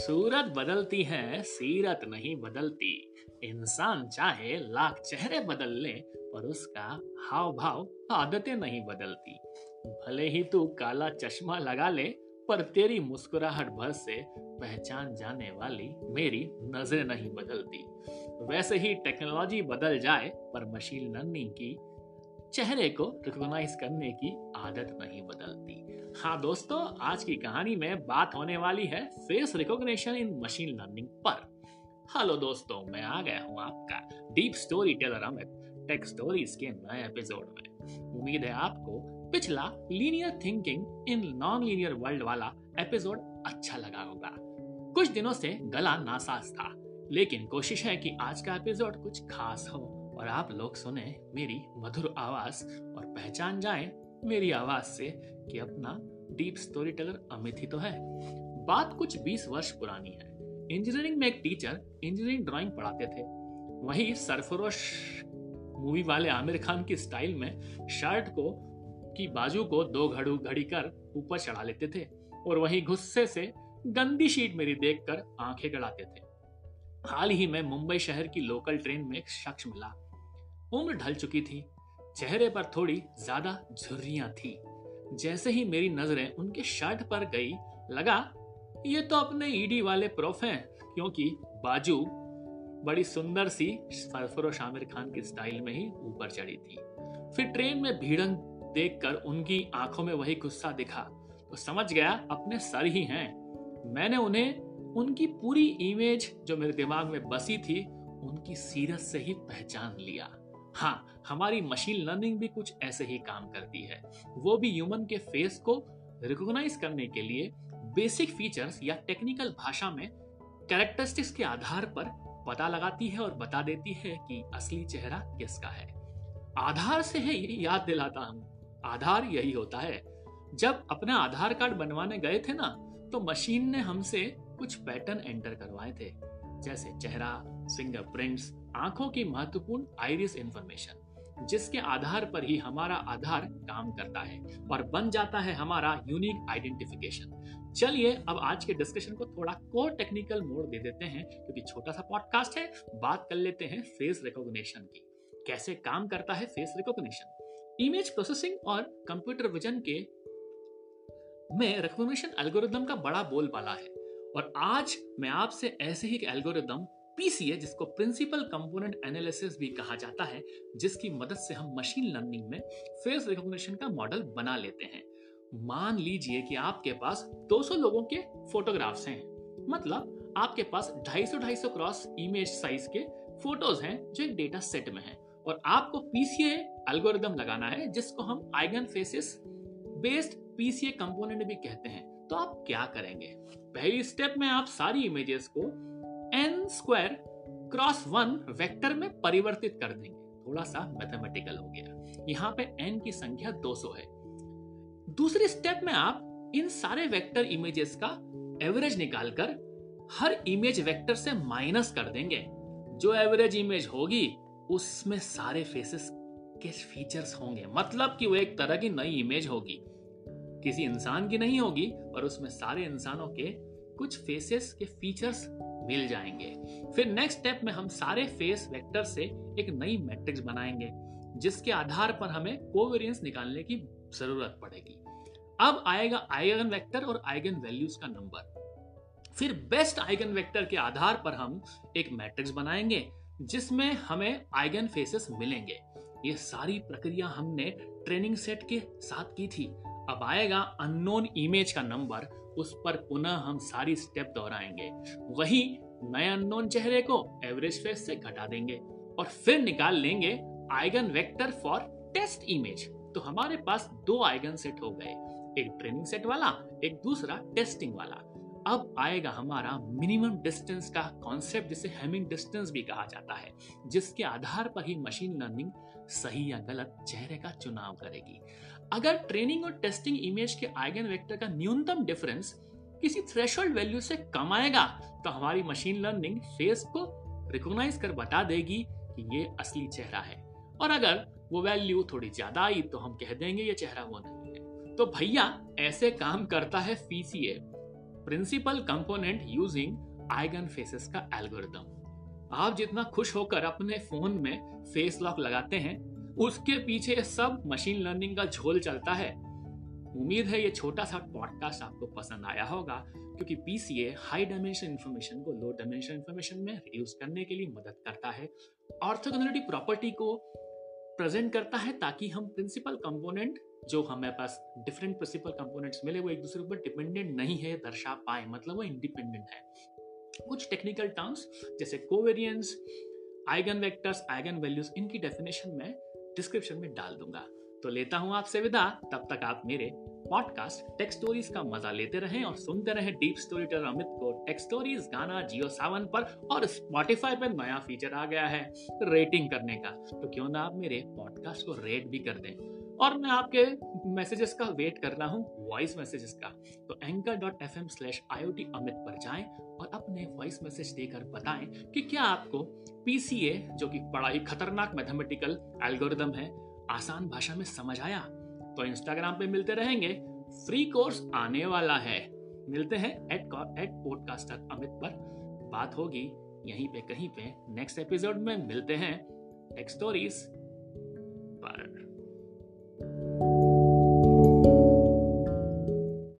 सूरत बदलती है, सीरत नहीं बदलती। इंसान चाहे लाख चेहरे बदल ले, पर उसका हाव भाव आदतें नहीं बदलती। भले ही तू काला चश्मा लगा ले, पर तेरी मुस्कुराहट भर से पहचान जाने वाली मेरी नज़र नहीं बदलती। वैसे ही टेक्नोलॉजी बदल जाए, पर मशीन लर्निंग की, चेहरे को रिकॉग्नाइज करने की आदत नहीं बदलती। हाँ दोस्तों, आज की कहानी में बात होने वाली है face recognition in machine learning पर। हेलो दोस्तों, मैं आ गया हूँ आपका deep storyteller Amit, tech stories के नए एपिसोड में। उम्मीद है आपको पिछला linear thinking in non linear world वाला एपिसोड अच्छा लगा होगा। कुछ दिनों से गला नासाज था, लेकिन कोशिश है कि आज का एपिसोड कुछ खास हो और आप लोग सुने मेरी मधुर आवाज़ और पहचान जाए मेरी आवाज़ से कि अपना डीप स्टोरी टेलर अमित ही तो है। बात कुछ 20 वर्ष पुरानी है। इंजीनियरिंग में एक टीचर इंजीनियरिंग ड्राइंग पढ़ाते थे। वही सरफरोश मूवी वाले आमिर खान की स्टाइल में शर्ट को की बाजू को दो घड़ू घड़ी कर ऊपर चढ़ा लेते थे और वही गुस्से से गंदी शीट मेरी देखकर आँखें गड़ाते थे। हाल ही में मुंबई शहर की लोकल ट्रेन में एक शख्स मिला। उम्र ढल चुकी थी। चेहरे पर थोड़ी ज़्यादा झुर्रियाँ थी। जैसे ही मेरी नज़रें उनके शर्ट पर गई, लगा, ये तो अपने ईडी वाले प्रोफ हैं, क्योंकि बाजू बड़ी सुंदर सी सरफरोश आमिर खान की स्टाइल में ही ऊपर चढ़ी थी। फिर ट्रेन में भीड़न देखकर उनकी आँखों में वही गुस्सा दिखा। तो समझ गया, अपने सर ही हैं। मैंने उन्हें, उनकी पूरी इमेज जो मेरे दिमाग में बसी थी, उनकी सीरत से ही पहचान लिया। हाँ हमारी मशीन लर्निंग भी कुछ ऐसे ही काम करती है। वो भी ह्यूमन के फेस को रिकॉग्नाइज करने के लिए बेसिक फीचर्स या टेक्निकल भाषा में कैरेक्टरिस्टिक्स के आधार पर पता लगाती है और बता देती है कि असली चेहरा किसका है। आधार से है याद दिलाता हूँ। आधार यही होता है। जब अपना आधार कार्ड बनवाने गए थे ना तो मशीन ने हमसे कुछ पैटर्न एंटर करवाए थे। जैसे चेहरा फिंगरप्रिंट्स आँखों की महत्वपूर्ण आइरिस इंफॉर्मेशन जिसके आधार पर ही हमारा आधार काम करता है और बन जाता है हमारा यूनिक आइडेंटिफिकेशन चलिए अब आज के डिस्कशन को थोड़ा कोर टेक्निकल मोड दे देते हैं, क्योंकि छोटा सा पॉडकास्ट है, बात कर लेते हैं फेस रिकॉग्निशन की। कैसे काम करता है फेस रिकॉग्निशन इमेज प्रोसेसिंग और कंप्यूटर विजन के में रिकॉग्निशन एल्गोरिदम का बड़ा बोलबाला है। और आज मैं आपसे ऐसे ही एक एल्गोरिदम पीसीए जिसको प्रिंसिपल कंपोनेंट एनालिसिस भी कहा जाता है, जिसकी मदद से हम मशीन लर्निंग में फेस रिकॉग्निशन का मॉडल बना लेते हैं। मान लीजिए कि आपके पास 200 लोगों के फोटोग्राफ्स हैं। मतलब आपके पास 250 250 क्रॉस इमेज साइज़ के फ़ोटोज़ हैं जो एक डेटा सेट में है। और आपको पीसीए एल्गोरिदम लगाना है, जिसको हम eigen faces based PCA component भी कहते हैं। तो आप क्या करेंगे? पहली स्टेप में आप सारी इमेजेस को N square cross one vector में परिवर्तित कर देंगे। थोड़ा सा मैथमेटिकल हो गया। यहाँ पे एन की संख्या 200 है। दूसरे स्टेप में आप इन सारे वेक्टर इमेजेस का एवरेज निकालकर हर इमेज वेक्टर से माइनस कर देंगे। जो एवरेज इमेज होगी, उसमें सारे फेसेस के फीचर्स होंगे। मतलब कि वो एक तरह की नई इमेज होगी। किसी इंसान की नहीं होगी और उसमें सारे इंसानों के कुछ फेसेस के फीचर्स मिल जाएँगे। फिर नेक्स्ट स्टेप में हम सारे फेस वेक्टर से एक नई मैट्रिक्स बनाएँगे, जिसके आधार पर हमें कोवेरियंस निकालने की ज़रूरत पड़ेगी। अब आएगा आइगन वेक्टर और आइगन वैल्यूज़ का नंबर फिर बेस्ट आइगन वेक्टर के आधार पर हम एक मैट्रिक्स बनाएँगे, जिसमें हमें आइगन फेसेस मिलेंगे। ये सारी प्रक्रिया हमने ट्रेनिंग सेट के साथ की थी। अब आएगा अननोन इमेज का नंबर उस पर पुनः हम सारी स्टेप दोहराएँगे। वही नए अननोन चेहरे को एवरेज फेस से घटा देंगे और फिर निकाल लेंगे eigen vector for test image तो हमारे पास दो आइगन सेट हो गए, एक ट्रेनिंग सेट वाला, एक दूसरा टेस्टिंग वाला। अब आएगा हमारा मिनिमम डिस्टेंस का कॉन्सेप्ट जिसे हेमिंग डिस्टेंस भी कहा जाता है, जिसके आधार पर ही मशीन लर्निंग सही या गलत चेहरे का चुनाव करेगी। अगर ट्रेनिंग और टेस्टिंग इमेज के आइगन वेक्टर का न्यूनतम डिफरेंस किसी थ्रेशोल्ड वैल्यू से कम आएगा तो हमारी मशीन लर्निंग फेस को रिकॉग्नाइज कर बता देगी कि ये असली चेहरा है। और अगर वो वैल्यू थोड़ी ज़्यादा आई तो हम कह देंगे ये चेहरा वो नहीं है। तो भैया, ऐसे काम करता है PCA principal component using eigenfaces का एल्गोरिदम। आप जितना खुश होकर अपने फ़ोन में फेस लॉक लगाते हैं, उसके पीछे सब मशीन लर्निंग का झोल चलता है। उम्मीद है ये छोटा सा पॉडकास्ट आपको पसंद आया होगा, क्योंकि पीसीए हाई डायमेंशन इंफॉर्मेशन को लो डायमेंशन इंफॉर्मेशन में रिड्यूस करने के लिए मदद करता है। ऑर्थोगोनलिटी प्रॉपर्टी को प्रेजेंट करता है ताकि हम प्रिंसिपल कंपोनेंट, जो हमारे पास डिफरेंट प्रिंसिपल कंपोनेंट्स मिले, वो एक दूसरे पर डिपेंडेंट नहीं है, दर्शा पाए। मतलब वो इंडिपेंडेंट है। कुछ टेक्निकल टर्म्स जैसे covariance eigen vectors eigenvalues इनकी डेफिनेशन में डिस्क्रिप्शन में डाल दूँगा। तो लेता हूँ आपसे विदा। तब तक आप मेरे पॉडकास्ट टेक स्टोरीज का मज़ा लेते रहें और सुनते रहें डीप स्टोरी टेलर अमित को। टेक स्टोरीज गाना जियो सावन पर और स्पॉटिफाई पर नया फीचर आ गया है रेटिंग करने का। तो क्यों ना आप मेरे पॉडकास्ट को रेट भी कर दें। और मैं आपके मैसेजेस का वेट कर रहा हूँ वॉइस मैसेजेस का। तो anchor dot F M slash I Amit पर जाएँ और अपने वॉइस मैसेज देकर बताएँ कि क्या आपको पीसीए जो कि बड़ा ही खतरनाक मैथमेटिकल एल्गोरिदम है, आसान भाषा में समझ आया? तो इंस्टाग्राम पे मिलते रहेंगे। फ्री कोर्स आने वाला है। मिलते हैं एट एट पॉडकास्टर अमित पर। बात होगी यहीं पे कहीं पे। नेक्स्ट एपिसोड में मिलते हैं। टेक स्टोरीज पर।